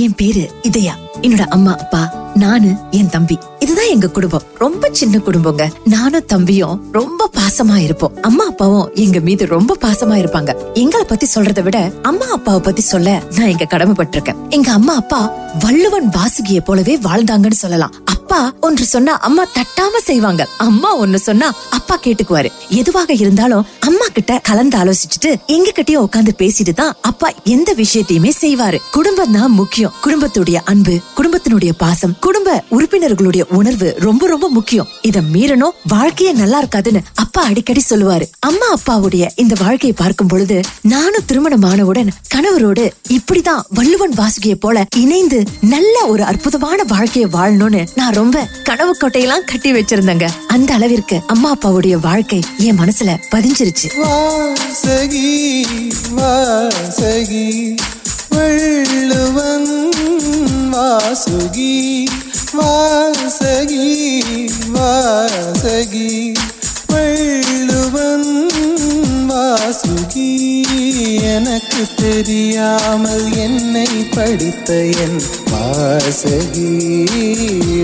என் பேரு இதயா. என்னோட அம்மா அப்பா நானு என் தம்பி. இதுதான் எங்க குடும்பம். ரொம்ப சின்ன குடும்பங்க. நானும் தம்பியும் ரொம்ப பாசமா இருப்போம். அம்மா அப்பாவும் எங்க மீது ரொம்ப பாசமா இருப்பாங்க. எங்களை பத்தி சொல்றதை விட அம்மா அப்பாவை பத்தி சொல்ல நான் எங்க கடமைப்பட்டிருக்கேன். எங்க அம்மா அப்பா வள்ளுவன் வாசுகிய போலவே வாழ்ந்தாங்கன்னு சொல்லலாம். அப்பா ஒன்று சொன்னா அம்மா தட்டாம செய்வாங்க. அம்மா ஒன்னு சொன்னா அப்பா கேட்டுக்குவாரு. எதுவாக இருந்தாலும் அம்மா கிட்ட கலந்து ஆலோசிச்சுட்டு எங்க கிட்டயும் உட்காந்து பேசிட்டு தான் அப்பா எந்த விஷயத்தையுமே செய்வாரு. குடும்பம் தான் முக்கியம். குடும்பத்துடைய அன்பு குடும்பத்தினுடைய பாசம் குடும்ப உறுப்பினர்களுடைய உணர்வு ரொம்ப ரொம்ப முக்கியம். இத மீறணும். வாழ்க்கையே நல்லா இருக்காதுன்னு அப்பா அடிக்கடி சொல்லுவாரு. அம்மா அப்பாவுடைய இந்த வாழ்க்கையை பார்க்கும் பொழுது நானும் திருமணம் ஆனவுடன் கணவரோடு இப்படிதான் வள்ளுவன் வாசுகியை போல இணைந்து நல்ல ஒரு அற்புதமான வாழ்க்கையை வாழணும்னு நான் ரொம்ப கனவு கொட்டையெல்லாம் கட்டி வச்சிருந்தேங்க. அந்த அளவிற்கு அம்மா அப்பாவுடைய வாழ்க்கை என் மனசுல பதிஞ்சிருச்சு. வாசகி வள்ளுவன் வாசுகி வாசகி வாசகி வள்ளுவன் வாசுகி எனக்கு தெரியாமல் என்னை படித்த என் வாசகி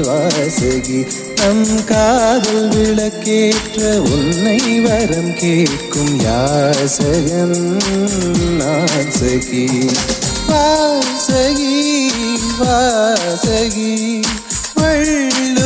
வாசகி நம் காதல் விளக்கேற்ற உன்னை வரம் கேட்கும் யாசகன் நாசகி வாசகி வாசகி வள்ளு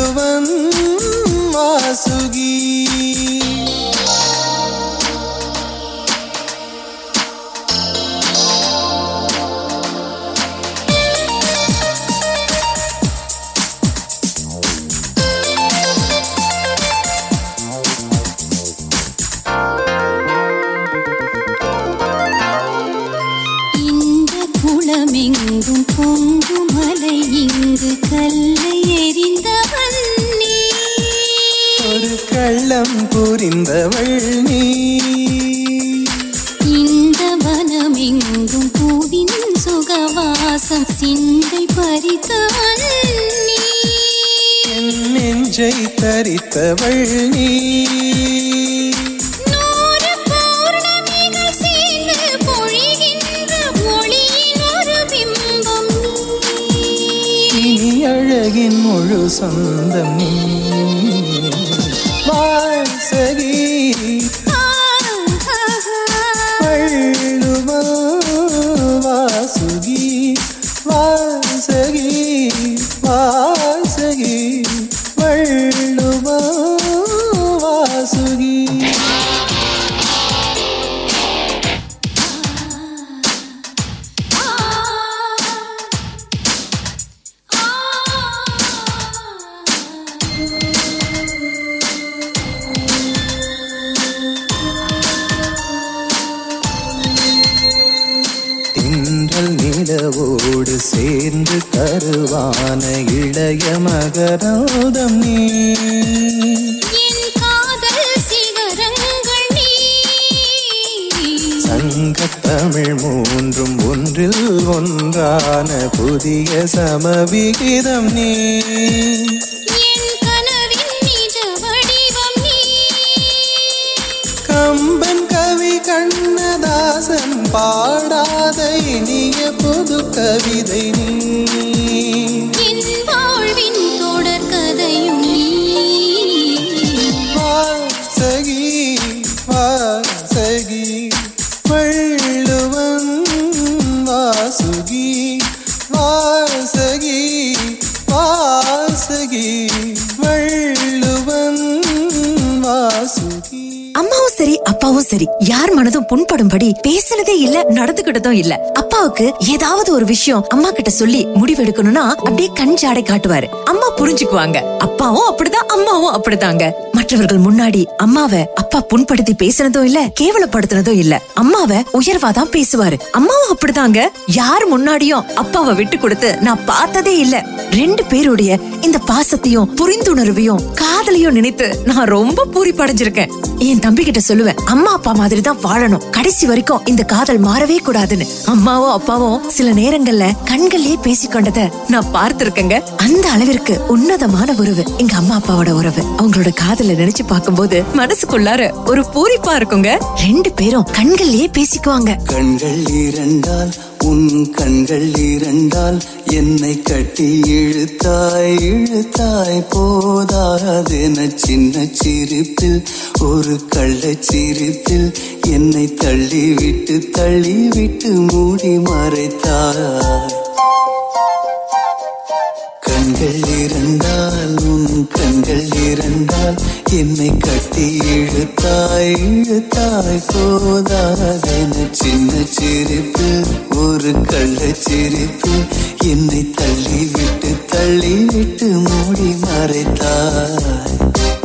சேர்ந்து கருவான இளைய மகராதம் நீ. சங்கத்தமிழ் மூன்றும் ஒன்றில் ஒன்றான புதிய சமவிகிதம் நீ. கம்பன் கவி கண்ணதாசன் பாடாத இனிய புது கவிதை சரி யார் மனதும் புண்படும்படி பேசுனதே இல்ல நடந்துகிட்டதும் இல்ல. அப்பாவுக்கு ஏதாவது ஒரு விஷயம் அம்மா கிட்ட சொல்லி முடிவெடுக்கணும்னா அப்படியே கண் ஜாடை காட்டுவாரு. அம்மா புரிஞ்சுக்குவாங்க. அப்பாவும் அப்படிதான் அம்மாவும் அப்படிதாங்க. மற்றவர்கள் முன்னாடி அம்மாவை அப்பா புண்படுத்தி பேசினதும் இல்ல கேவலப்படுத்தினதும் இல்ல. அம்மாவை உயர்வாதான் பேசுவாரு. அம்மாவும் அப்படிதாங்க. யார் முன்னாடியும் அப்பாவை விட்டு கொடுத்து நான் பார்த்ததே இல்ல. ரெண்டு பேருடைய இந்த பாசத்தையும் புரிந்துணர்வையும் காதலையும் நினைத்து நான் ரொம்ப பூரிப்படைஞ்சிருக்கேன். என் தம்பி கிட்ட சொல்லுவேன் அம்மா அப்பா மாதிரி தான் வாழணும். கடைசி வரைக்கும் இந்த காதல் மாறவே கூடாதுன்னு. அம்மாவும் அப்பாவும் சில நேரங்கள்ல கண்கள்லயே பேசிக்கொண்டத நான் பார்த்திருக்கேங்க. அந்த அளவிற்கு உன்னதமான உறவு எங்க அம்மா அப்பாவோட உறவு. அவங்களோட காதல நினைச்சு பார்க்கும்போது மனசுக்குள்ளார ஒரு பூரிப்பா இருக்குங்க. ரெண்டு பேரும் கண்கள்லயே பேசிக்குவாங்க. கண்கள் இரண்டால் உன் கண்கள் இரண்டால் என்னை கட்டி இழுத்தாய் இழுத்தாய் போதாதென சின்ன சிரிப்பில் ஒரு கள்ள சிரிப்பில் என்னை தள்ளிவிட்டு தள்ளிவிட்டு மூடி மறைத்தாய். கண்கள் இரண்டால் உன் கண்கள் இருந்தால் என்னை கட்டி இழுத்தாய் இழுத்தாய் போதாதென சின்ன சிரிப்பு ஒரு கள்ள சிரிப்பு என்னை தள்ளிவிட்டு தள்ளிவிட்டு மூடி மறைத்தாய்.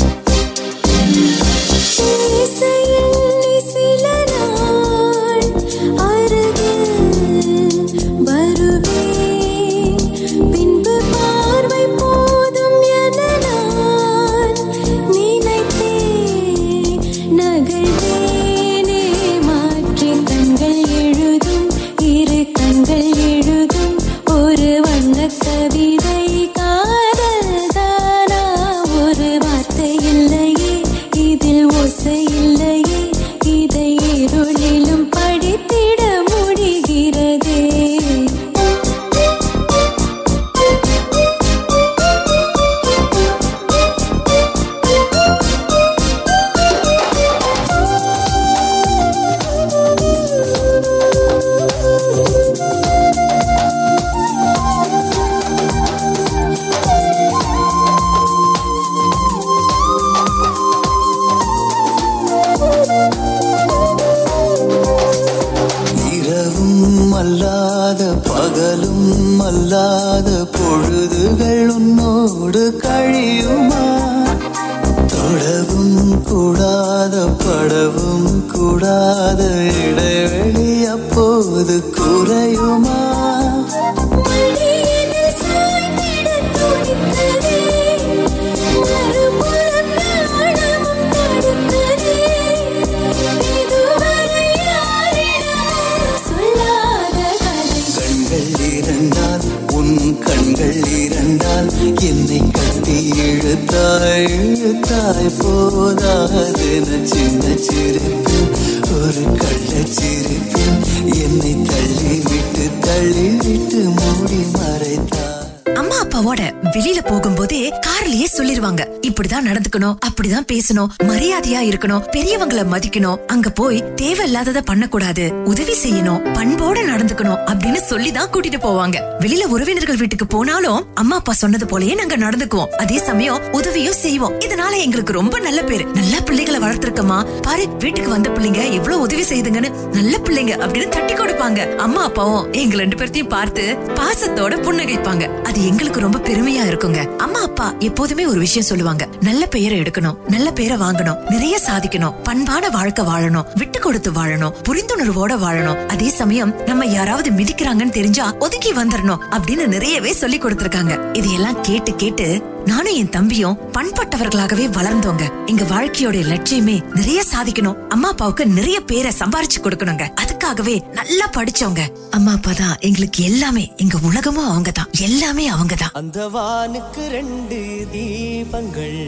பேசணும் மரியாதையா இருக்கணும் பெரியவங்களை மதிக்கணும் அங்க போய் தேவையில்லாதத பண்ணக்கூடாது உதவி செய்யணும் பண்போட நடந்துக்கணும் அப்படின்னு சொல்லிதான் கூட்டிட்டு போவாங்க. வெளியில உறவினர்கள் வீட்டுக்கு போனாலும் அம்மா அப்பா சொன்னது போலயே நாங்க நடந்துக்குவோம். அதே சமயம் உதவியும் செய்வோம். இதனால எங்களுக்கு ரொம்ப நல்ல பேரு. நல்ல பிள்ளைகளை வளர்த்திருக்கமா பாரு வீட்டுக்கு வந்த பிள்ளைங்க எவ்வளவு உதவி செய்துங்கன்னு நல்ல பிள்ளைங்க அப்படின்னு தட்டி கொடுப்பாங்க. அம்மா அப்பாவும் எங்க ரெண்டு பேர்த்தையும் பார்த்து பாசத்தோட புன்னகைப்பாங்க. அது எங்களுக்கு ரொம்ப பெருமையா இருக்குங்க. அம்மா அப்பா எப்போதுமே ஒரு விஷயம் சொல்லுவாங்க. நல்ல பெயரை எடுக்கணும். நல்ல பேரை வாங்கணும். நிறைய சாதிக்கணும். பண்பான வாழ்க்கை வாழணும். விட்டு கொடுத்து வாழணும். புரிந்துணர்வோட வாழணும். அதே சமயம் நம்ம யாராவது மிதிக்கிறாங்கன்னு தெரிஞ்சா ஒதுக்கி வந்துடணும் அப்படின்னு நிறையவே சொல்லி கொடுத்திருக்காங்க. இதையெல்லாம் கேட்டு கேட்டு நானும் என் தம்பியும் பண்பட்டவர்களாகவே வளர்ந்தோங்க. எங்க வாழ்க்கையோட லட்சியமே நிறைய சாதிக்கணும். அம்மா அப்பாவுக்கு நிறைய பேரை சம்பாரிச்சு கொடுக்கணுங்க. அதுக்காகவே நல்லா படிச்சோங்க அம்மா அப்பா தான் எங்களுக்கு எல்லாமே. எங்க உலகமும் அவங்க தான் எல்லாமே அவங்க தான் அந்த வானுக்கு ரெண்டு தீபங்கள்.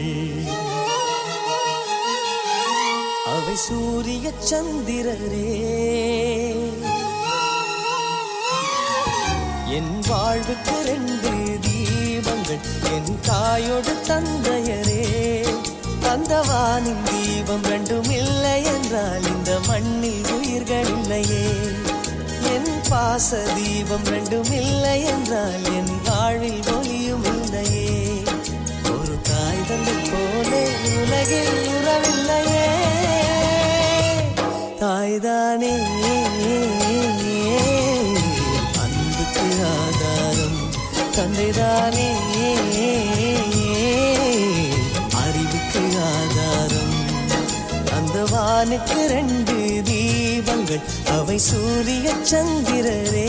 சூரிய சந்திரரே என் வாழ்வுக்கு ரெண்டு தீபங்கள் என் தாயோடு தந்தையரே. தந்தவானின் தீபம் ரெண்டும் இல்லை என்றால் இந்த மண்ணில் உயிர்கள் இல்லையே. என் பாச தீபம் ரெண்டும் இல்லை என்றால் என் வாழ்வில் ஒளியும் இல்லையே. ஒரு தாய் தந்தை போலே உலகில் உறவில்லையே. தாய்தானே. அன்புக்கு ஆதாரம் தந்தைதானே. அறிவுக்கு ஆதாரம் அந்த வானுக்கு ரெண்டு தீபங்கள் அவை சூரிய சந்திரரே.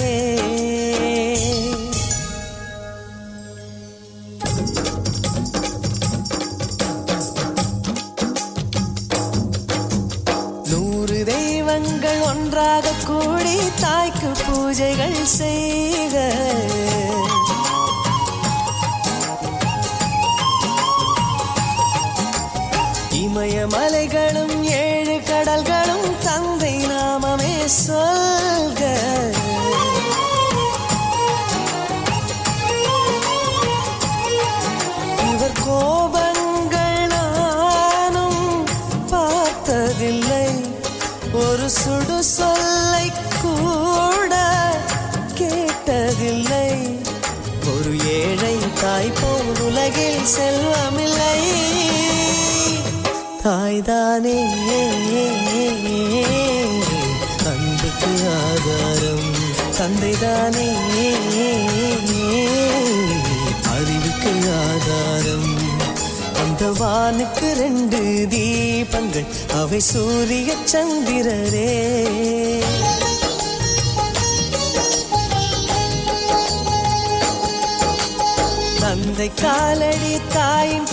ஒன்றாக கூடி தாய்க்கு பூஜைகள் செய்க. இமயமலைகளும் தாய்தானே அன்புக்கு ஆதாரம் தந்தைதானே அறிவுக்கு ஆதாரம். அந்த வானுக்கு ரெண்டு தீபங்கள் அவை சூரிய சந்திரரே. தந்தை காலடி தாயின்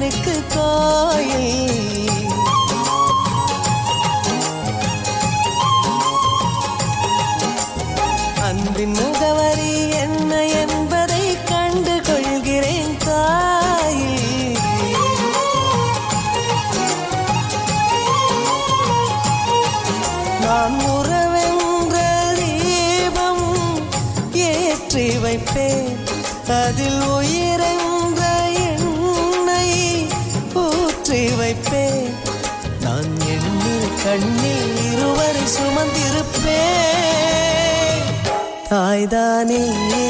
மகனுக்கு கோயில். அன்பின் தாய்தானே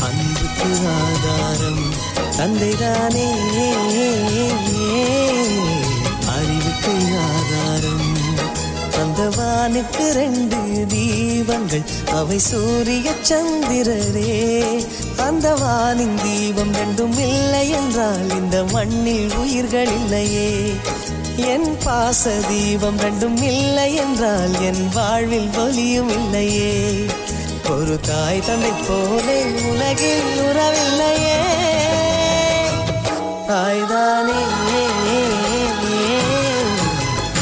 அன்புக்கு ஆதாரம் தந்தைதானே. அறிவுக்கு ஆதாரம் தந்தவானுக்கு ரெண்டு தீபங்கள். அவை சூரிய சந்திரரே. அந்த வானின் தீபம் ரெண்டும் இல்லை என்றால் இந்த மண்ணில் உயிர்கள் இல்லையே. என் பாச தீபம் ரெண்டும் இல்லை என்றால் என் வாழ்வில் ஒலியும் இல்லையே. ஒரு தாய் தந்தை போலே உலகில் உறவில்லையே. தாய்தானே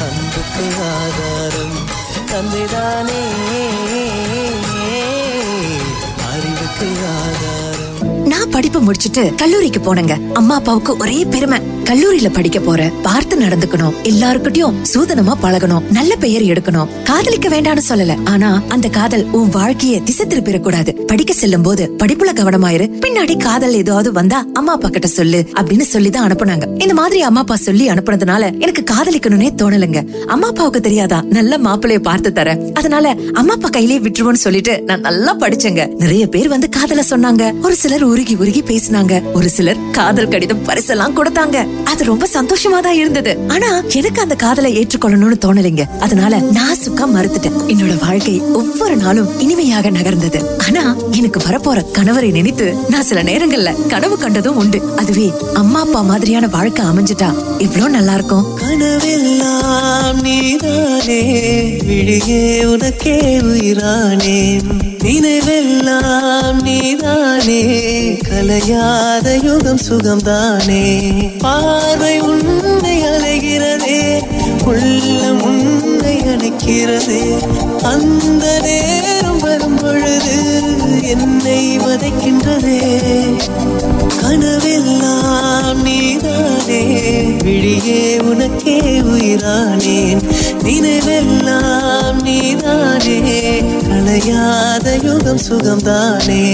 அன்புக்கு ஆதாரம் தந்தைதானே அறிவுக்கு ஆதாரம். நான் படிப்பு முடிச்சிட்டு கல்லூரிக்கு போனேங்க. அம்மா அப்பாவுக்கு ஒரே பெருமை. கல்லூரியில படிக்க போற பார்த்து நடந்துக்கணும் எல்லாருக்கிட்டையும் சூதனமா பழகணும் நல்ல பெயர் எடுக்கணும். காதலிக்க வேண்டாம்னு சொல்லல. ஆனா அந்த காதல் உன் வாழ்க்கைய திசை திருப்பிடக்கூடாது. படிக்க செல்லும் போது படிப்புல கவனமாயிரு. பின்னாடி காதல் ஏதாவது வந்தா அம்மா அப்பா கிட்ட சொல்லு அப்படின்னு சொல்லிதான் அனுப்புனாங்க. இந்த மாதிரி அம்மா அப்பா சொல்லி அனுப்புனதுனால எனக்கு காதலிக்கணும்னே தோணலுங்க. அம்மா அப்பாவுக்கு தெரியாதா? நல்ல மாப்பிள்ளைய பார்த்து தரேன். அதனால அம்மா அப்பா கையிலேயே விட்டுருவோம்னு சொல்லிட்டு நான் நல்லா படிச்சேங்க. நிறைய பேர் வந்து காதல சொன்னாங்க. ஒரு சிலர் உருகி உருகி பேசினாங்க. ஒரு சிலர் காதல் கடிதம் பரிசெல்லாம் கொடுத்தாங்க. அது ரொம்ப சந்தோஷமா தான் இருந்தது. ஆனா எனக்கு அந்த காதலை ஏற்றுக்கொள்ளணும்னு தோணலைங்க? அதனால நான் சுக்கா மறுத்துட்டேன். என்னோட வாழ்க்கை ஒவ்வொரு நாளும் இனிமையாக நகர்ந்தது. ஆனா எனக்கு வரப்போற கணவரை நினைத்து நான் சில நேரங்கள்ல கனவு கண்டதும் உண்டு. அதுவே அம்மா அப்பா மாதிரியான வாழ்க்கை அமைஞ்சிட்டா இவ்ளோ நல்லா இருக்கும் கனவெல்லாம் நீதானே விழியே உனக்கே உயிரானே. நினைவெல்லாம் நீதானே கலையாத யுகம் சுகம்தானே. பார்வை உன்னை அலைகிறதே உள்ளம் உன்னை அணைக்கிறதே. அந்த நேரம் வரும் பொழுது என்னை வதைக்கின்றதே. கனவெல்லாம் நீதானே விழியே உனக்கே உயிரானேன் நினைவெல்லாம் நீதானே கலையாத யுகம் சுகம்தானே.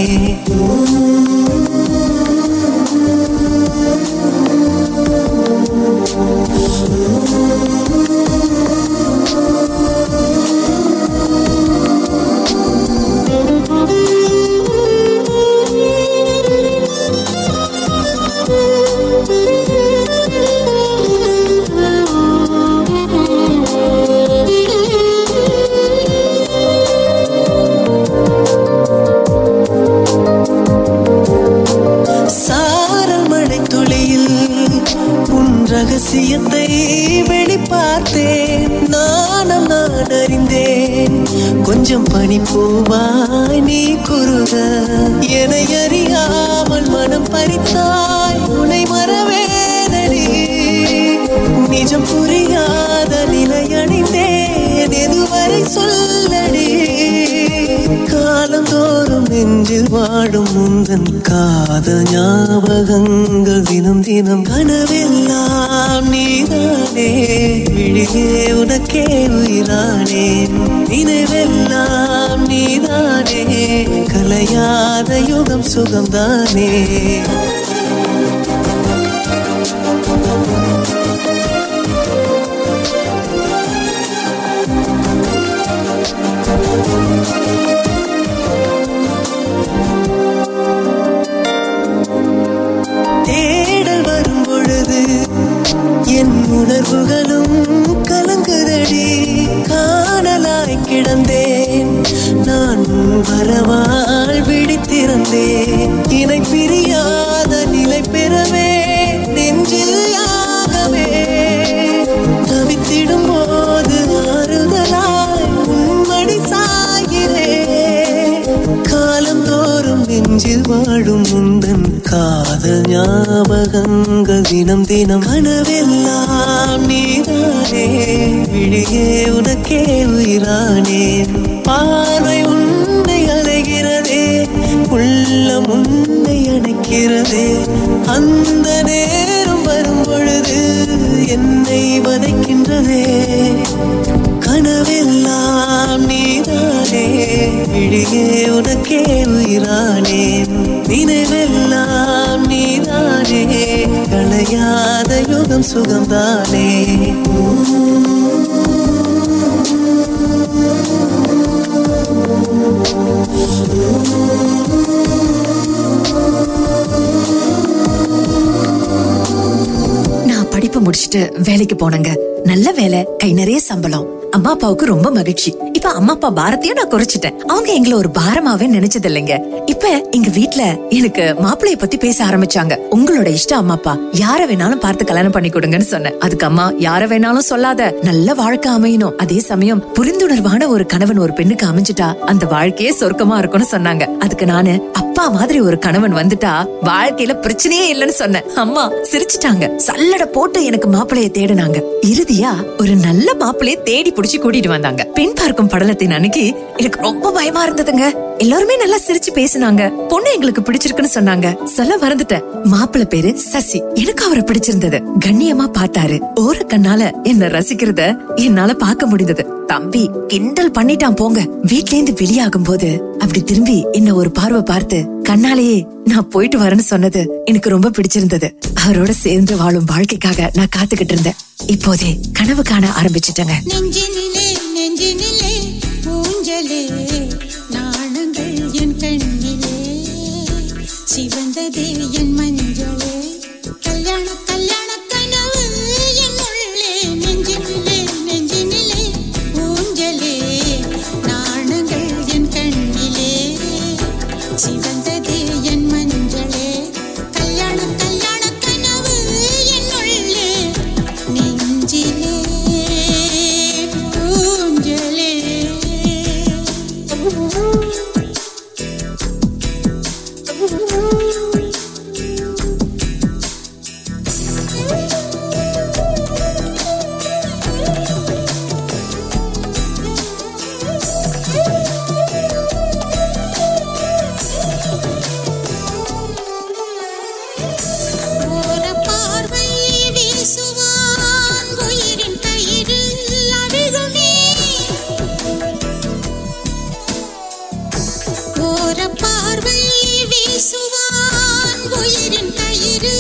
சுகம்தானே தேடல் வாழும் முந்தன் காதல் ஞாபகங்கள் தினம் தினம் கனவெல்லாம் நீதானே விழியே உனக்கே உயிரானே. பார்வை உன்னை அலைகிறதே உள்ளம் உன்னை அணைக்கிறதே. அந்த நேரம் பார்க்கும் பொழுது என்னை வதைக்கின்றதே. கனவெல்லாம் நீதானே விழியே உனக்கே உயிரானேன் நினைவெல்லாம் நீதானே களையாத யுகம் சுகம்தானே. நான் படிப்பு முடிச்சிட்டு வேலைக்கு போனங்க. நல்ல வேலை கை நிறைய சம்பளம். அம்மா அப்பாவுக்கு ரொம்ப மகிழ்ச்சி. இப்ப அம்மா அப்பா பாரத்தையும் நான் குறைச்சிட்டேன். அவங்க எங்களை ஒரு பாரமாவே நினைச்சது இல்லைங்க இப்ப எங்க வீட்ல எனக்கு மாப்பிளைய பத்தி பேச ஆரம்பிச்சாங்க. உங்களோட இஷ்ட அம்மா அப்பா யார வேணாலும் பார்த்து கல்யாணம் பண்ணி கொடுங்கன்னு சொன்னேன். அதுக்கு அம்மா யார வேணாலும் சொல்லாத. நல்ல வாழ்க்கை அமையணும். அதே சமயம் புரிந்துணர்வான ஒரு கணவன் ஒரு பெண்ணுக்கு அமைஞ்சிட்டா அந்த வாழ்க்கையே சொர்க்கமா இருக்கும்னு சொன்னாங்க. அதுக்கு நானு அப்பா மாதிரி ஒரு கணவன் வந்துட்டா வாழ்க்கையில பிரச்சனையே இல்லைன்னு சொன்னேன். அம்மா சிரிச்சிட்டாங்க. சல்லட போட்டு எனக்கு மாப்பிளைய தேடினாங்க. இறுதியா ஒரு நல்ல மாப்பிளைய தேடி புடிச்சு கூட்டிட்டு வந்தாங்க. பெண் பார்க்கும் படலத்தின் அன்னைக்கு எனக்கு ரொம்ப பயமா இருந்ததுங்க. எல்லாருமே நல்லா சிரிச்சு பேசினாங்க. பொண்ணு எங்களுக்கு பிடிச்சிருக்குன்னு சொன்னாங்க. சொல்ல மறந்துட்டேன். மாப்பிள்ள பேரு சசி. எனக்கு அவரை பிடிச்சிருந்தது. கண்ணியமா பார்த்தாரு. ஓர கண்ணால என்ன ரசிக்கிறத என்னால பாக்க முடிந்தது. தம்பி கிண்டல் பண்ணிட்டான் போங்க. வீட்ல இருந்து வெளியாகும் போது அப்படி திரும்பி என்ன ஒரு பார்வை பார்த்து கண்ணாலேயே நான் போயிட்டு வரேன்னு சொன்னது எனக்கு ரொம்ப பிடிச்சிருந்தது. அவரோட சேர்ந்து வாழும் வாழ்க்கைக்காக நான் காத்துக்கிட்டு இருந்தேன். இப்போதே கனவு காண ஆரம்பிச்சிட்டேங்க. சிவந்ததே என் ஓர பார்வை வீசுவான். உயிரின் கயிறு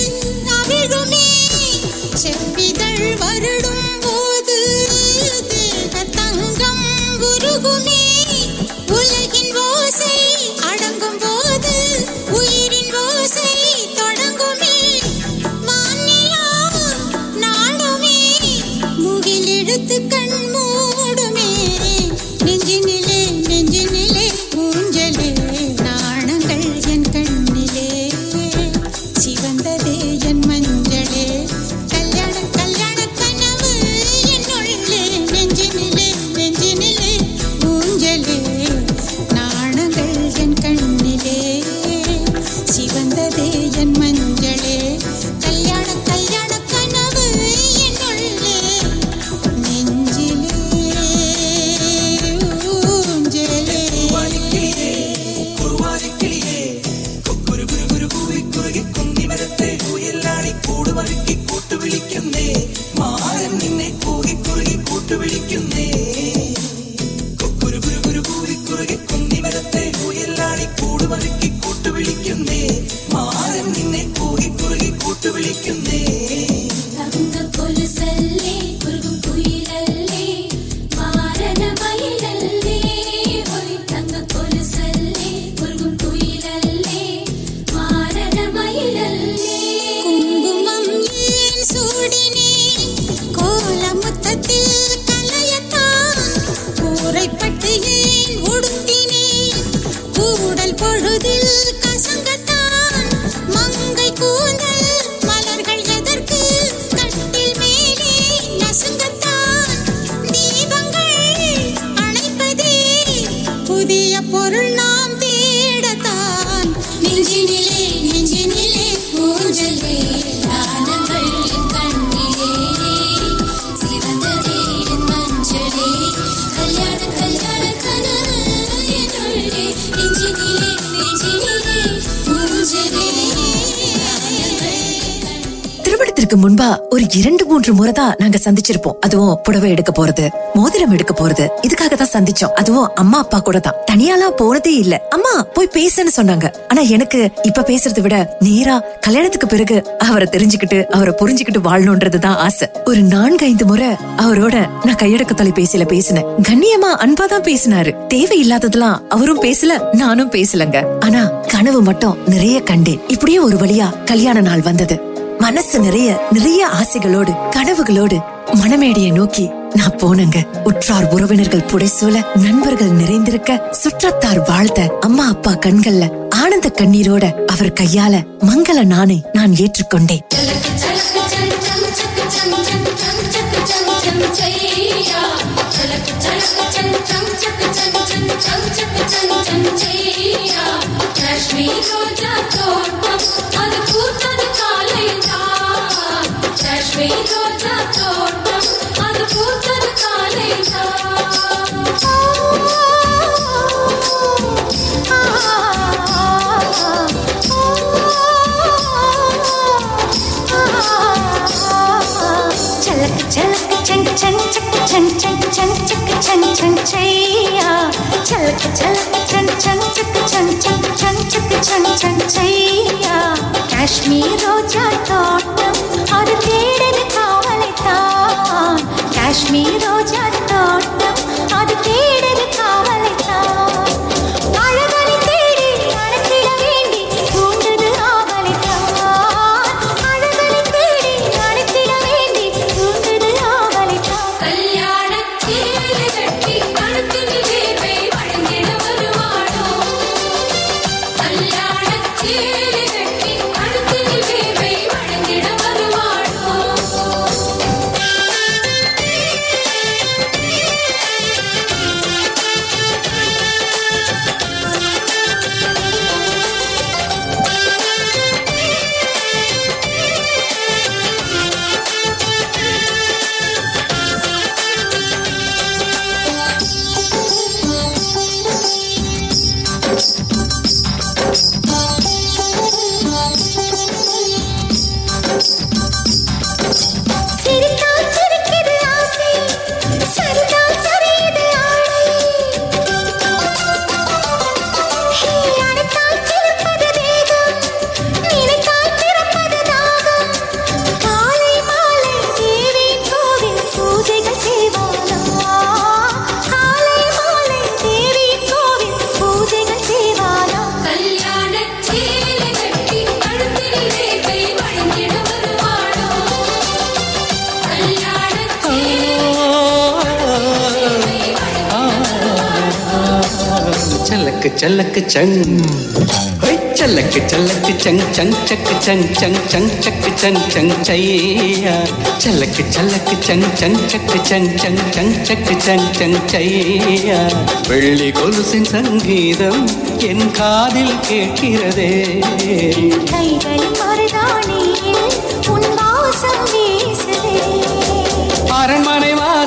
திருமணத்திற்கு முன்பா ஒரு இரண்டு மூன்று முறை தான் நாங்க சந்திச்சிருப்போம். அதுவும் புடவை எடுக்க போறது மோதிரம் எடுக்க போறது. இதுக்காக தான் சந்திச்சோம். அதுவும் அம்மா அப்பா கூட தான். தனியாலாம் போனதே இல்ல. அம்மா போய் பேசுன்னு சொன்னாங்க. ஆனா எனக்கு இப்ப பேசுறதை விட நேரா கல்யாணத்துக்கு பிறகு அவரை தெரிஞ்சுக்கிட்டு அவரை புரிஞ்சுக்கிட்டு வாழணும்ன்றதுதான் ஆசை. ஒரு நான்கு ஐந்து முறை அவரோட நான் கையடக்க தொலைபேசியில பேசினேன். கண்ணியமா அன்பா தான் பேசினாரு. தேவையில்லாததெல்லாம் அவரும் பேசல நானும் பேசலங்க. ஆனா கனவு மட்டும் நிறைய கண்டேன். இப்படியே ஒரு வழியா கல்யாண நாள் வந்தது. மனசு நிறைய நிறைய ஆசைகளோடு கனவுகளோடு மணமேடியை நோக்கி நான் போனங்க. உற்றார் உறவினர்கள் புடைசூல நண்பர்கள் நிறைந்திருக்க சுற்றத்தார் வாழ்த்த அம்மா அப்பா கண்கள்ல ஆனந்த கண்ணீரோட அவர் கையால மங்கள நானே நான் ஏற்றுக்கொண்டேன். காஷ்மீர் کشمیر و جنات சல்லக்கு சங். சல்லக்கு சல்லக்கு சங் சங் சக்கு சங் சங் சங் சக்கு சங் சங் சையா சல்லக்கு சல்லக்கு சங் சங் சக்கு சங் சங் சங் சக்கு சங் சங் சையா வெள்ளி கொலுசின் சங்கீதம் என் காதில் கேட்கிறதே. அரண்மனை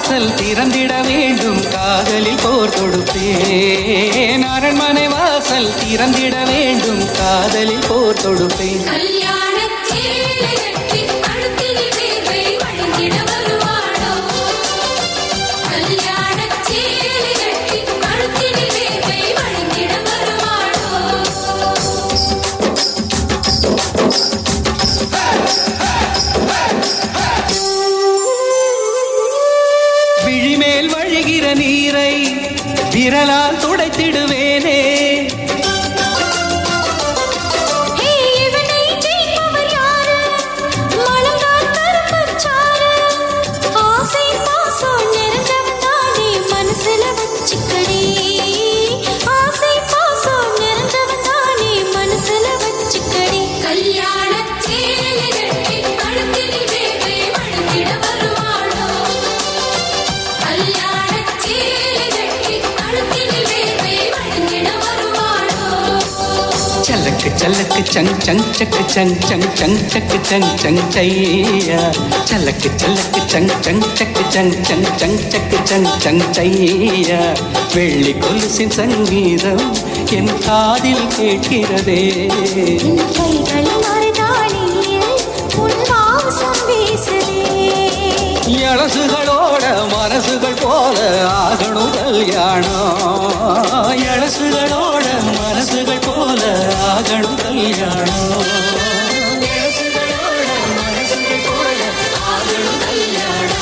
வாசல் திறந்திட வேண்டும் காதலில் போர் தொடுப்பேன். அரண்மனை வாசல் திறந்திட வேண்டும் காதலில் போர் தொடுப்பேன். வெள்ளி கொலுசின் சங்கீதம் என் காதில் கேட்கிறதே. கைகள் வீசுதே. மனசுகள் போல மனசுகள் போல ஆகணும் கல்யாணம். எழசுகளோட மனசுகள் போல ஆகணும் கல்யாணம். ஆகணும் கல்யாணம்.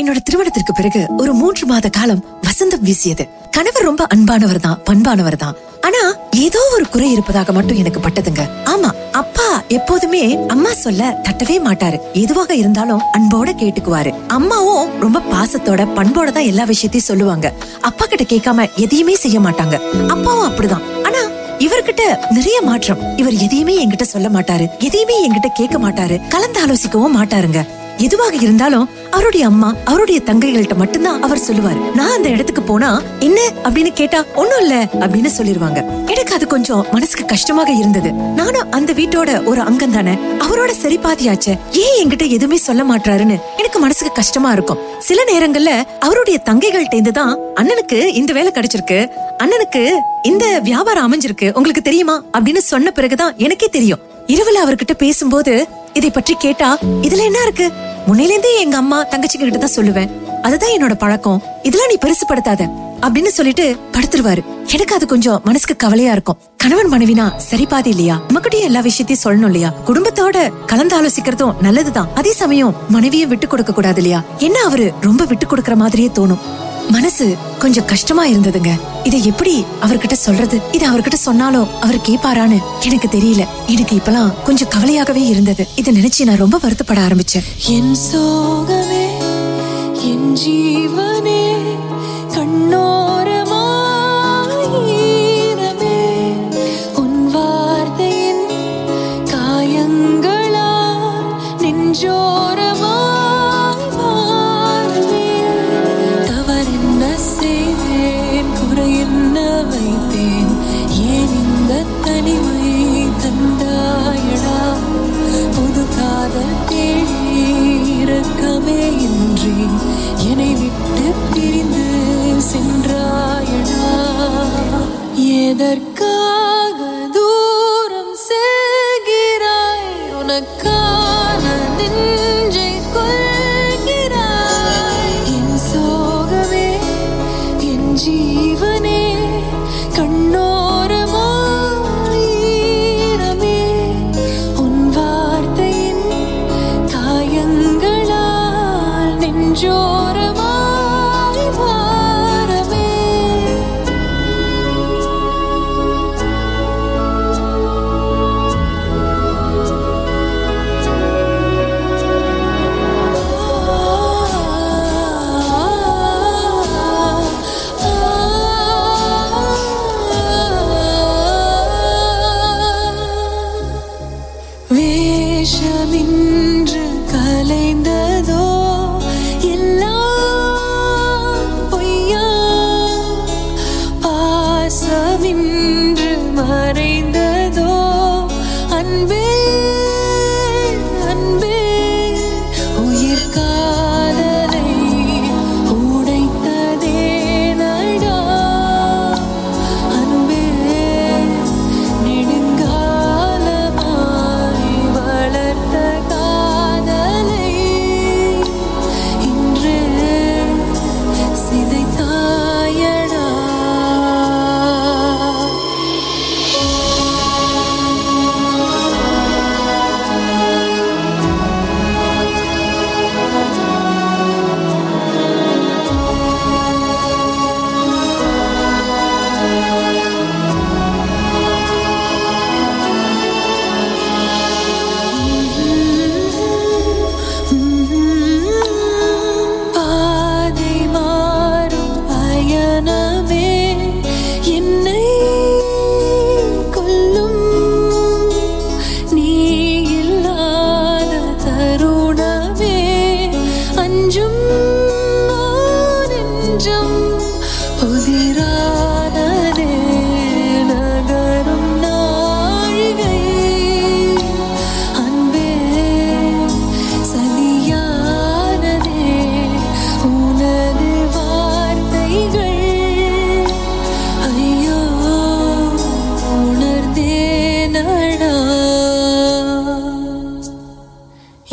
என்னோட திருமணத்திற்கு பிறகு ஒரு மூன்று மாத காலம் வசந்தம் வீசியது. கணவர் ரொம்ப அன்பானவர் தான் பண்பானவர் தான் ஆனா ஏதோ ஒரு குறை இருப்பதாக மட்டும் எனக்கு பட்டதுங்க. ஆமா அப்பா எப்போதுமே அம்மா சொல்ல தட்டவே மாட்டாரு. எதுவாக இருந்தாலும் அன்போட கேட்டுக்குவாரு. அம்மாவும் ரொம்ப பாசத்தோட பண்போட தான் எல்லா விஷயத்தையும் சொல்லுவாங்க. அப்பா கிட்ட கேட்காம எதையுமே செய்ய மாட்டாங்க. அப்பாவும் அப்படிதான். ஆனா இவர்கிட்ட நிறைய மாற்றம். இவர் எதையுமே என்கிட்ட சொல்ல மாட்டாரு. எதையுமே என்கிட்ட கேட்க மாட்டாரு. கலந்து ஆலோசிக்கவும் மாட்டாருங்க. எதுவாக இருந்தாலும் அவருடைய அம்மா அவருடைய தங்கைகள்கிட்ட மட்டும்தான் அவர் சொல்லுவாரு. நான் அந்த இடத்துக்கு போனா என்ன? அப்படின்னு கேட்டா ஒண்ணும் இல்ல அப்படின்னு சொல்லிருவாங்க. எனக்கு அது கொஞ்சம் மனசுக்கு கஷ்டமாக இருந்தது. நானும் அந்த வீட்டோட ஒரு அங்கம் தானே. அவரோட சரி பாதியாச்சே ஏன் என்கிட்ட எதுவுமே சொல்ல மாட்டாருன்னு எனக்கு மனசுக்கு கஷ்டமா இருக்கும். சில நேரங்கள்ல அவருடைய தங்கைகள்ட்ட இருந்து தான் அண்ணனுக்கு இந்த வேலை கிடைச்சிருக்கு. அண்ணனுக்கு இந்த வியாபாரம் அமைஞ்சிருக்கு. உங்களுக்கு தெரியுமா? அப்படின்னு சொன்ன பிறகுதான் எனக்கே தெரியும். இரவுல அவர்கிட்ட பேசும்போது இதை பற்றி கேட்டா இதுல என்ன இருக்கு? முன்னையிலேருந்தே எங்க அம்மா தங்கச்சிங்க கிட்ட தான் சொல்லுவேன். அதுதான் என்னோட பழக்கம். இதெல்லாம் நீ பெருசுப்படுத்தாத. அப்படின்னு சொல்லிட்டு படுத்துருவாரு. எனக்கு அது கொஞ்சம் மனசுக்கு கவலையா இருக்கும். கணவன் மனைவினா சரி பாதி இல்லையா? நமக்கிட்டயும் எல்லா விஷயத்தையும் சொல்லணும் இல்லையா? குடும்பத்தோட கலந்து ஆலோசிக்கிறதும் நல்லதுதான். அதே சமயம் மனைவியும் விட்டு கொடுக்க கூடாது இல்லையா? என்ன அவரு ரொம்ப விட்டு கொடுக்கற மாதிரியே தோணும். மனசு கொஞ்சம் கஷ்டமா இருந்ததுங்க. இதை எப்படி அவர்கிட்ட சொல்றது? இது அவர்கிட்ட சொன்னாலும் அவர் கேப்பாரான்னு எனக்கு தெரியல. எனக்கு இப்பலாம் கொஞ்சம் கவலையாகவே இருந்தது. இதை நினைச்சு நான் ரொம்ப வருத்தப்பட ஆரம்பிச்சேன். என் சோகமே என் ஜீவனே கண்ணோ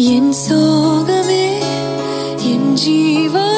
என் சோகமே என் ஜீவனே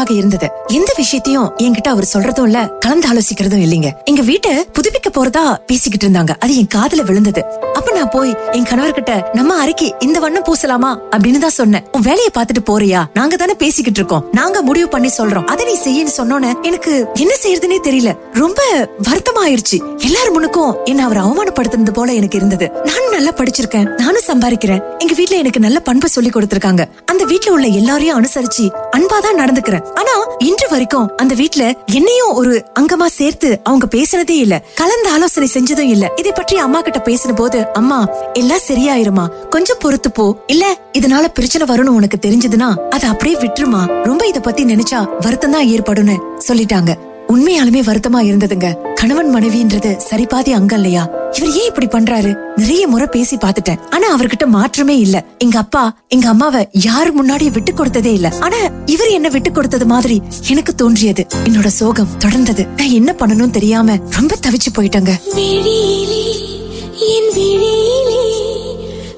நீடித்த இருந்தது. எந்த விஷயத்தையும் என்கிட்ட அவர் சொல்றதும் இல்ல கலந்து ஆலோசிக்கிறதும் இல்லைங்க. எங்க வீட்டை புதுப்பிக்க போறதா பேசிக்கிட்டு இருந்தாங்க. அது என் காதுல விழுந்தது. அப்ப நான் போய் என் கணவர்கிட்ட நம்ம அறைக்கு இந்த வண்ணம் பூசலாமா? அப்படின்னு தான் சொன்னேன். உன் வேலையை பாத்துட்டு போறியா? நாங்க தானே பேசிக்கிட்டு இருக்கோம். நாங்க முடிவு பண்ணி சொல்றோம். அதை நீ செய்யன்னு சொன்னோன்னு எனக்கு என்ன செய்யறதுனே தெரியல. ரொம்ப வருத்தமாயிருச்சு. எல்லாரும் முன்னுக்கும் என்ன அவர் அவமானப்படுத்தினது போல எனக்கு இருந்தது. நானும் நல்லா படிச்சிருக்கேன். நானும் சம்பாதிக்கிறேன். எங்க வீட்டுல எனக்கு நல்ல பண்பு சொல்லி கொடுத்திருக்காங்க. அந்த வீட்டுல உள்ள எல்லாரையும் அனுசரிச்சு அன்பாதான் நடந்துக்கிறேன். ஆனா இன்று வரைக்கும் அந்த வீட்டுல என்னையும் ஒரு அங்கமா சேர்த்து அவங்க பேச பேசினதே இல்ல. கலந்து ஆலோசனை செஞ்சதும் இல்ல. இதை பற்றி அம்மா கிட்ட பேசின போது அம்மா எல்லாம் சரியாயிருமா? கொஞ்சம் பொறுத்து போ. இல்ல இதனால பிரச்சனை வரும்னு உனக்கு தெரிஞ்சதுன்னா அதை அப்படியே விட்டுருமா? ரொம்ப இத பத்தி நினைச்சா வருத்தம் தான் ஏற்படும்னு சொல்லிட்டாங்க. உண்மையாலுமே வருத்தமா இருந்ததுங்க. கணவன் மனைவின்றது சரிபாதி அங்க இல்லையா இவர் ஏன் இப்படி பண்றாரு? நிறைய முறை பேசி பார்த்துட்டேன். ஆனா அவர்கிட்ட மாற்றமே இல்ல. எங்க அப்பா எங்க அம்மாவை யாரு முன்னாடியும் விட்டு கொடுத்ததே இல்ல. ஆனா இவர் என்ன விட்டு கொடுத்தது மாதிரி எனக்கு தோன்றியது. என்னோட சோகம் தொடர்ந்தது. நான் என்ன பண்ணணும் தெரியாம ரொம்ப தவிச்சு போயிட்டேங்க.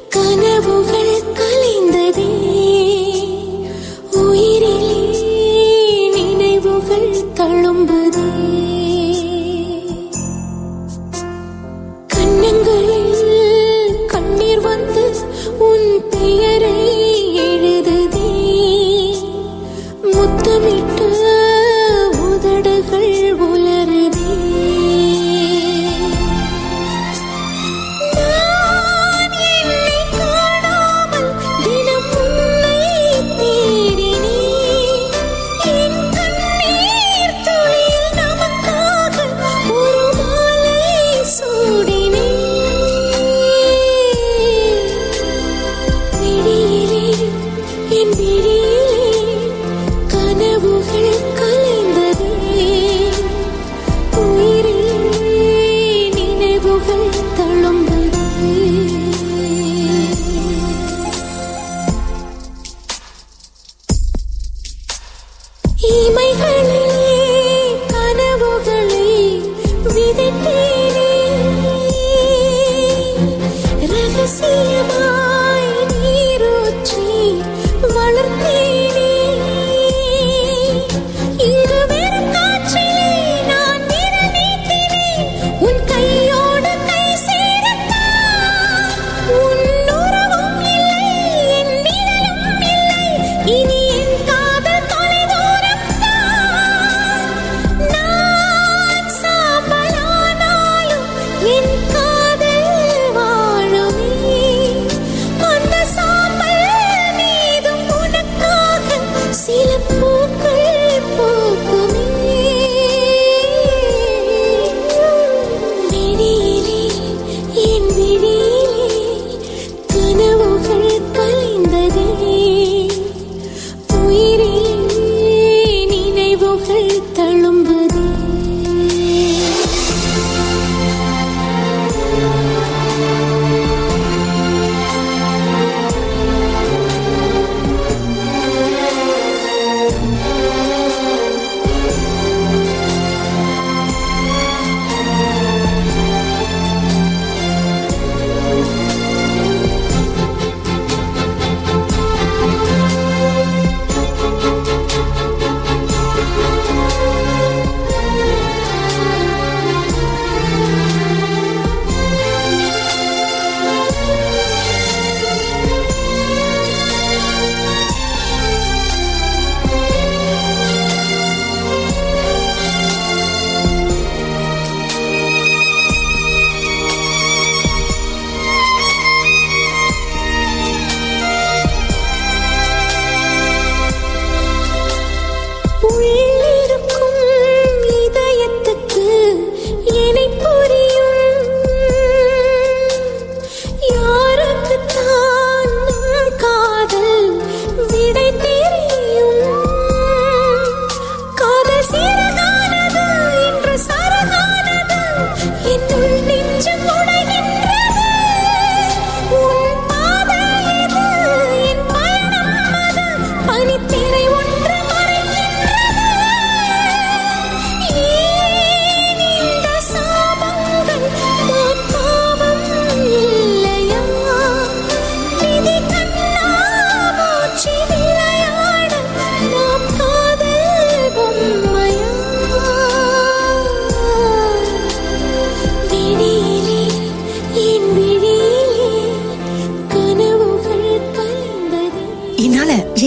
கனவு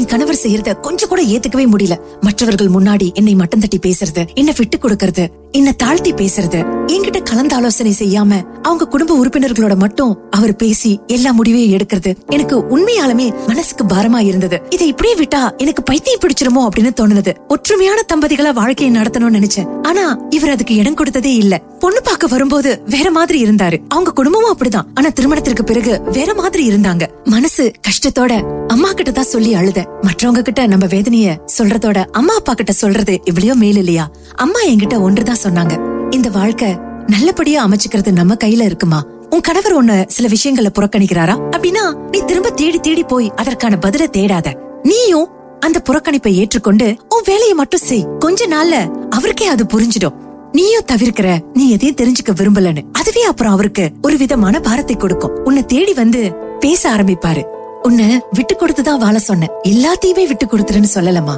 என் கணவர் செய்யறத கொஞ்சம் கூட ஏத்துக்கவே முடியல. மற்றவர்கள் முன்னாடி என்னை மட்டம் தட்டி பேசுறது என்ன விட்டு கொடுக்கறது என்ன தாழ்த்தி பேசுறது. என்கிட்ட கலந்து ஆலோசனை செய்யாம அவங்க குடும்ப உறுப்பினர்களோட மட்டும் அவர் பேசி எல்லா முடிவையும் எடுக்கிறது எனக்கு உண்மையாலுமே மனசுக்கு பாரமா இருந்தது. இதை இப்படியே விட்டா எனக்கு பைத்தியம் பிடிச்சிருமோ அப்படின்னு தோணுனது ஒற்றுமையான தம்பதிகளா வாழ்க்கையை நடத்தணும்னு நினைச்சேன். ஆனா இவர் அதுக்கு இடம் கொடுத்ததே இல்ல. பொண்ணு பார்க்க வரும்போது வேற மாதிரி இருந்தாரு. அவங்க குடும்பமும் அப்படிதான். ஆனா திருமணத்திற்கு பிறகு வேற மாதிரி இருந்தாங்க. மனசு கஷ்டத்தோட அம்மா கிட்ட தான் சொல்லி அழுத. மற்றவங்க கிட்ட நம்ம வேதனைய சொல்றதோட அம்மா அப்பா கிட்ட சொல்றது இவ்வளவு மேல் இல்லையா? அம்மா என்கிட்ட ஒன்றுதான் சொன்னாங்க. இந்த வாழ்க்கை நல்லபடியா அமைச்சுக்கிறது நம்ம கையில இருக்குமா? உன் கணவர் உன்ன சில விஷயங்களை புறக்கணிக்கிறாரா? அப்படின்னா நீ திரும்ப தேடி தேடி போய் அதற்கான பதில தேடாத. நீயும் அந்த புறக்கணிப்பை ஏற்றுக்கொண்டு உன் வேலையை மட்டும் செய். கொஞ்ச நாள்ல அவருக்கே அது புரிஞ்சிடும். நீயும் தவிர்க்கிற நீ எதையும் தெரிஞ்சுக்க விரும்பலன்னு. அதுவே அப்புறம் அவருக்கு ஒரு விதமான பாரத்தை கொடுக்கும். உன்னை தேடி வந்து பேச ஆரம்பிப்பாரு. உன்னை விட்டு கொடுத்துதான் வாழ சொன்ன எல்லாத்தையுமே விட்டு கொடுத்துருன்னு சொல்லலமா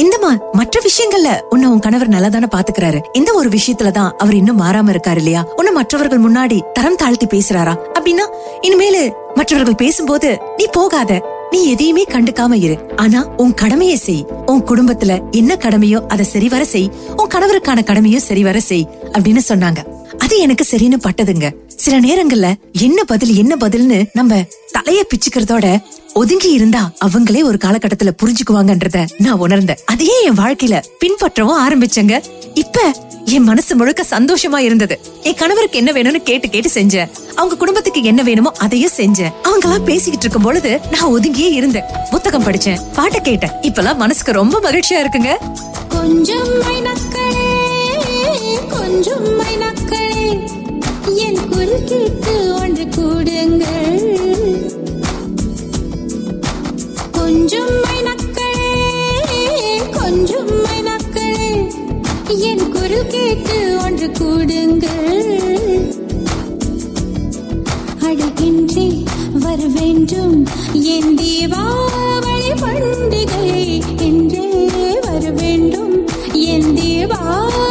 இந்த மா மற்ற விஷயங்கள்ல உன்னை உன் கணவர் நல்லதானே பாத்துக்கிறாரு. இந்த ஒரு விஷயத்துலதான் அவர் இன்னும் மாறாம இருக்காரு இல்லையா? உன்னை மற்றவர்கள் முன்னாடி தரம் தாழ்த்தி பேசுறாரா? அப்படின்னா இனிமேலு மற்றவர்கள் பேசும்போது நீ போகாத. நீ எதையுமே கண்டுக்காம இரு. ஆனா உன் கடமையை செய். உன் குடும்பத்துல என்ன கடமையோ அதை சரிவர செய். உன் கணவருக்கான கடமையோ சரிவர செய் அப்படின்னு சொன்னாங்க. அது எனக்கு சரின்னு பட்டதுங்க. சில நேரங்கள்ல என்ன பதில் என்ன பதில்னு நம்ம தலைய பிச்சுக்கிறதோட ஒதுங்கி இருந்தா அவங்களே ஒரு காலகட்டத்துல புரிஞ்சுக்குவாங்கன்றத நான் உணர்ந்தேன். அதையே என் வாழ்க்கையில பின்பற்றவும் ஆரம்பிச்சேங்க. இப்ப என் மனசு முழுக்க சந்தோஷமா இருந்தது. என் கணவருக்கு என்ன வேணும்னு கேட்டு கேட்டு செஞ்சேன். அவங்க குடும்பத்துக்கு என்ன வேணுமோ அதையும் செஞ்சேன். அவங்க எல்லாம் பேசிக்கிட்டு இருக்கும் பொழுது நான் ஒதுங்கியே இருந்தேன். புத்தகம் படிச்சேன் பாட்டை கேட்டேன். இப்பெல்லாம் மனசுக்கு ரொம்ப மகிழ்ச்சியா இருக்குங்க. கொஞ்சம் கொஞ்சம் என் குறுக்கிட்டு ஒன்று கூடுங்கள். கொஞ்சம் மைனக்களே கொஞ்சம் மைனக்களே என் குரல் கேட்டு ஒன்று கூடுங்கள். அழகின்றே வர வேண்டும். என் தீபாவளி பண்டிகை என்றே வர வேண்டும். என் தீபாவளி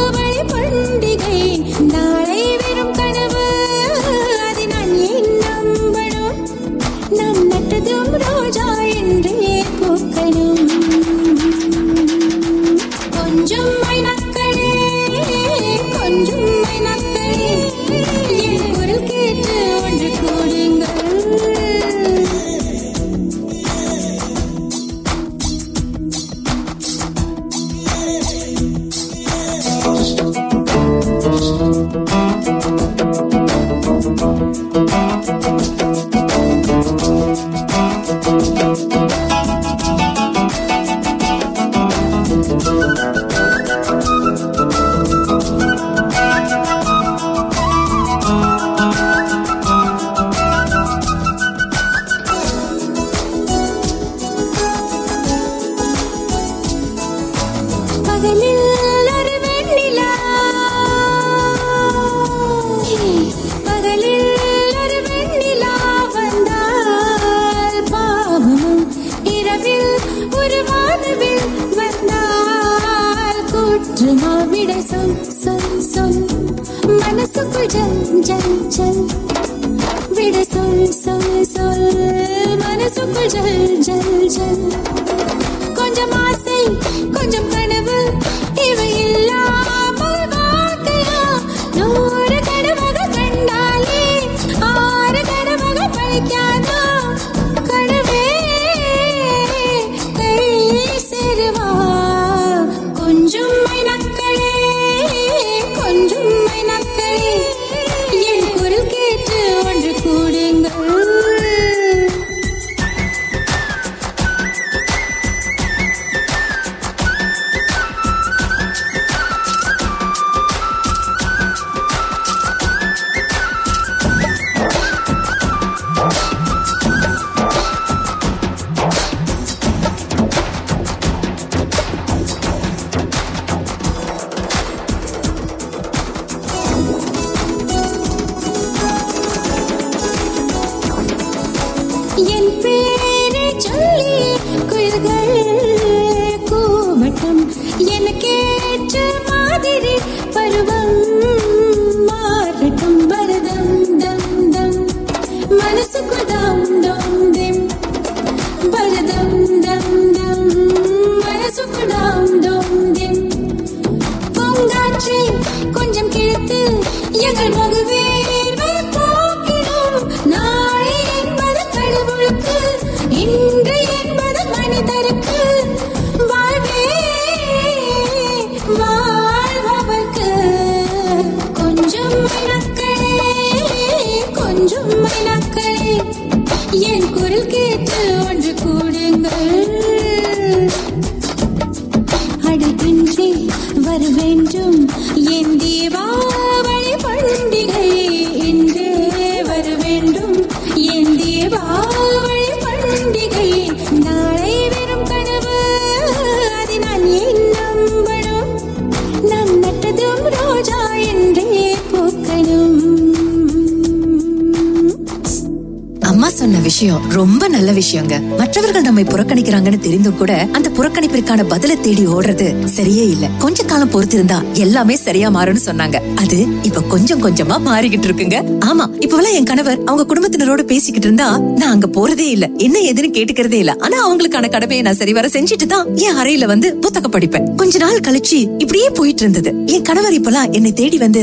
புறக்கணிக்கிறாங்கன்னு கூட அந்த புறக்கணிப்பிற்கான பதில தேடி ஓடுறது சரியே இல்ல. கொஞ்ச காலம் பொறுத்திருந்தா எல்லாமே சரியா மாறும்னு சொன்னாங்க. அது இப்ப கொஞ்சம் கொஞ்சமா மாறிக்கிட்டு இருக்குங்க. ஆமா இப்பவெல்லாம் என் கணவர் அவங்க குடும்பத்தினரோட பேசிக்கிட்டு இருந்தா நான் அங்க போறதே இல்ல. என்ன ஏதுன்னு கேட்டுக்கிறதே இல்ல. ஆனா அவங்களுக்கான கடமையை நான் சரிவர செஞ்சுட்டு தான் என் அறையில வந்து புத்தகம் படிப்பேன். கொஞ்ச நாள் கழிச்சு இப்படியே போயிட்டு இருந்தது. என் கணவர் இப்பெல்லாம் என்னை தேடி வந்து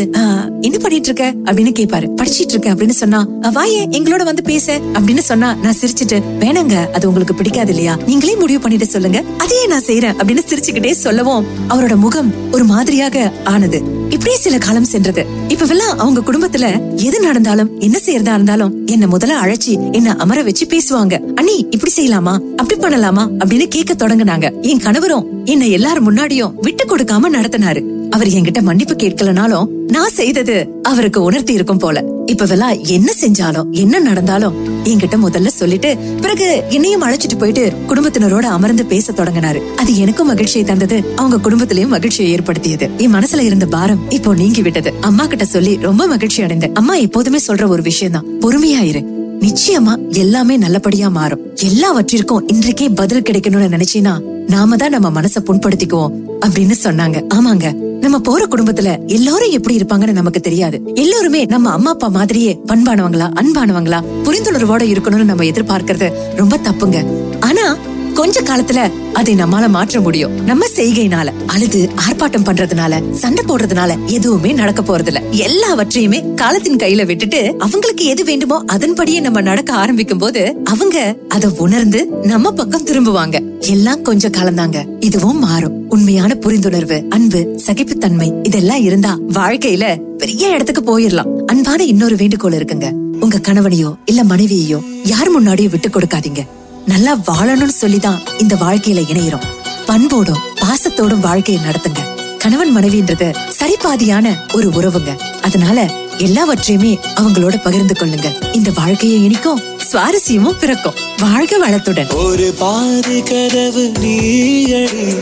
என்ன பண்ணிட்டு இருக்க? அப்படின்னு கேட்பாரு படிச்சிட்டு இருக்கேன் அப்படின்னு சொன்னா வாயே எங்களோட வந்து பேச அப்படின்னு சொன்னா நான் சிரிச்சிட்டு வேணாங்க அது உங்களுக்கு பிடிக்காது இல்லையா? நீங்களே முடிவு பண்ணி பண்ணிட்டு சொல்லுங்க. அதையே நான் செய்யறேன் அப்படின்னு சிரிச்சுக்கிட்டே சொல்லவும் அவரோட முகம் ஒரு மாதிரியாக ஆனது. இப்படியே சில காலம் சென்றது. இப்பவெல்லாம் அவங்க குடும்பத்துல எது நடந்தாலும் என்ன செய்யறதா இருந்தாலும் என்ன முதல்ல அழைச்சி என்ன அமர வச்சு பேசுவாங்க. அண்ணி இப்படி செய்யலாமா? அப்படி பண்ணலாமா? அப்படின்னு கேட்க தொடங்குனாங்க. என் கணவரும் என்ன எல்லாரும் முன்னாடியும் விட்டு கொடுக்காம நடத்தினாரு. அவர் என்கிட்ட மன்னிப்பு கேட்கலனாலும் நான் செய்தது அவருக்கு உணர்த்தி இருக்கும் போல. இப்பவெல்லாம் என்ன செஞ்சாலும் என்ன நடந்தாலும் என்கிட்ட முதல்ல சொல்லிட்டு பிறகு என்னையும் அழைச்சிட்டு போயிட்டு குடும்பத்தினரோட அமர்ந்து பேச தொடங்கினாரு. அது எனக்கும் மகிழ்ச்சியை தந்தது. அவங்க குடும்பத்திலயும் மகிழ்ச்சியை ஏற்படுத்தியது. என் மனசுல இருந்த பாரம் இப்போ நீங்கி விட்டது. அம்மா கிட்ட சொல்லி ரொம்ப மகிழ்ச்சி அடைந்தேன். அம்மா எப்போதுமே சொல்ற ஒரு விஷயம் தான் பொறுமையா இரு. நிச்சயமா எல்லாமே நல்லபடியா மாறும். எல்லாவற்றிற்கும் இன்றைக்கே பதில் கிடைக்கணும்னு நினைச்சீனா நாம தான் நம்ம மனசை புண்படுத்திக்குவோம் அப்படின்னு சொன்னாங்க. ஆமாங்க. நம்ம போற குடும்பத்துல எல்லாரும் எப்படி இருப்பாங்கன்னு நமக்கு தெரியாது. எல்லாருமே நம்ம அம்மா அப்பா மாதிரியே பண்பானவங்களா அன்பானவங்களா புரிந்துணர்வோட இருக்கணும்னு நம்ம எதிர்பார்க்கறது ரொம்ப தப்புங்க. ஆனா கொஞ்ச காலத்துல அதை நம்மால மாற்ற முடியும். நம்ம செய்கையினால அழுது ஆர்ப்பாட்டம் பண்றதுனால சண்டை போடுறதுனால எதுவுமே நடக்க போறதில்ல. எல்லாவற்றையுமே காலத்தின் கையில விட்டுட்டு அவங்களுக்கு எது வேண்டுமோ அதன்படியே நம்ம நடக்க ஆரம்பிக்கும் போது அவங்க அதை உணர்ந்து நம்ம பக்கம் திரும்புவாங்க. எல்லாம் கொஞ்ச காலம்தாங்க. இதுவும் மாறும். உண்மையான புரிந்துணர்வு அன்பு சகிப்புத்தன்மை இதெல்லாம் இருந்தா வாழ்க்கையில பெரிய இடத்துக்கு போயிடலாம் அன்பான இன்னொரு வேண்டுகோள் இருக்குங்க. உங்க கணவனையோ இல்ல மனைவியையோ யார் முன்னாடியும் விட்டு கொடுக்காதீங்க. நல்லா வாழணும்னு சொல்லிதான் இந்த வாழ்க்கையில இணையிறோம். பண்போடும் பாசத்தோடும் வாழ்க்கையை நடத்துங்க. கணவன் மனைவின்றது சரிபாதியான ஒரு உறவுங்க. அதனால எல்லாவற்றையுமே அவங்களோட பகிர்ந்து கொள்ளுங்க. இந்த வாழ்க்கையை இனிக்கும் சுவாரஸ்யமும் பிறக்கும். வாழ்க வளத்துடன். ஒரு பாதி கதவு நீயடி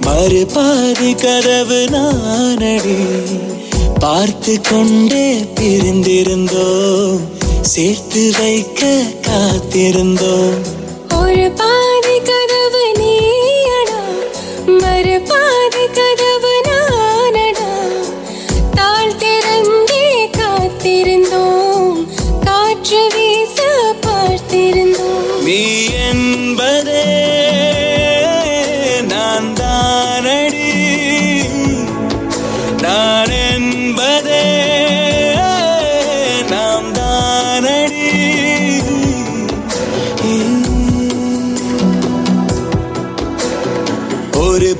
மறு பாதி கதவு நானடி. பார்த்து கொண்டே பிரிந்திருந்தோம் சேர்த்து வைக்க காத்திருந்தோம். ஒரு பாதி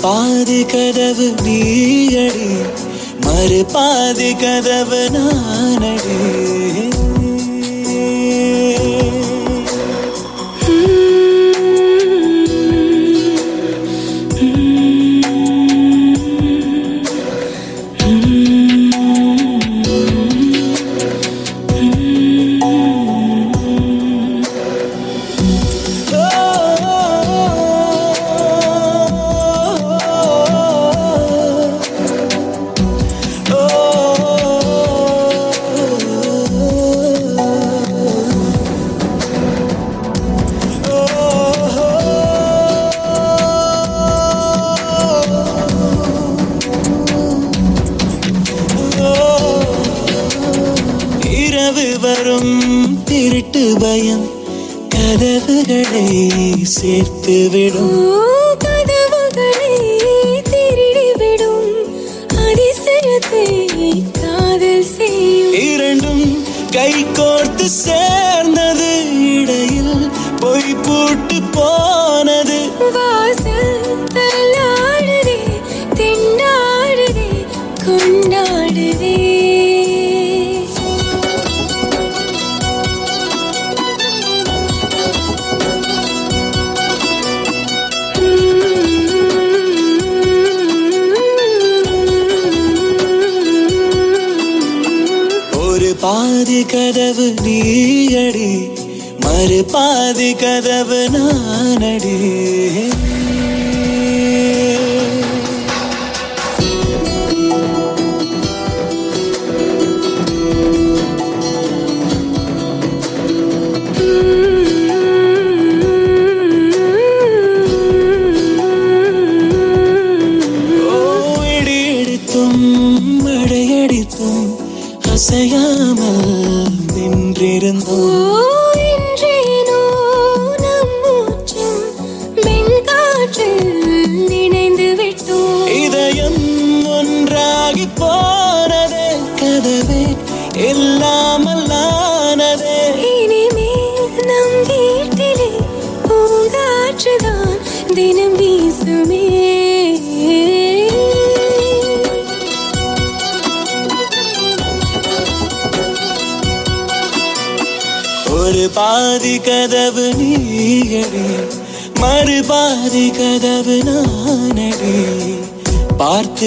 பாதி கதவு நீ அடி மறு பாதி கதவு நானடி.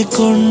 பார்த்து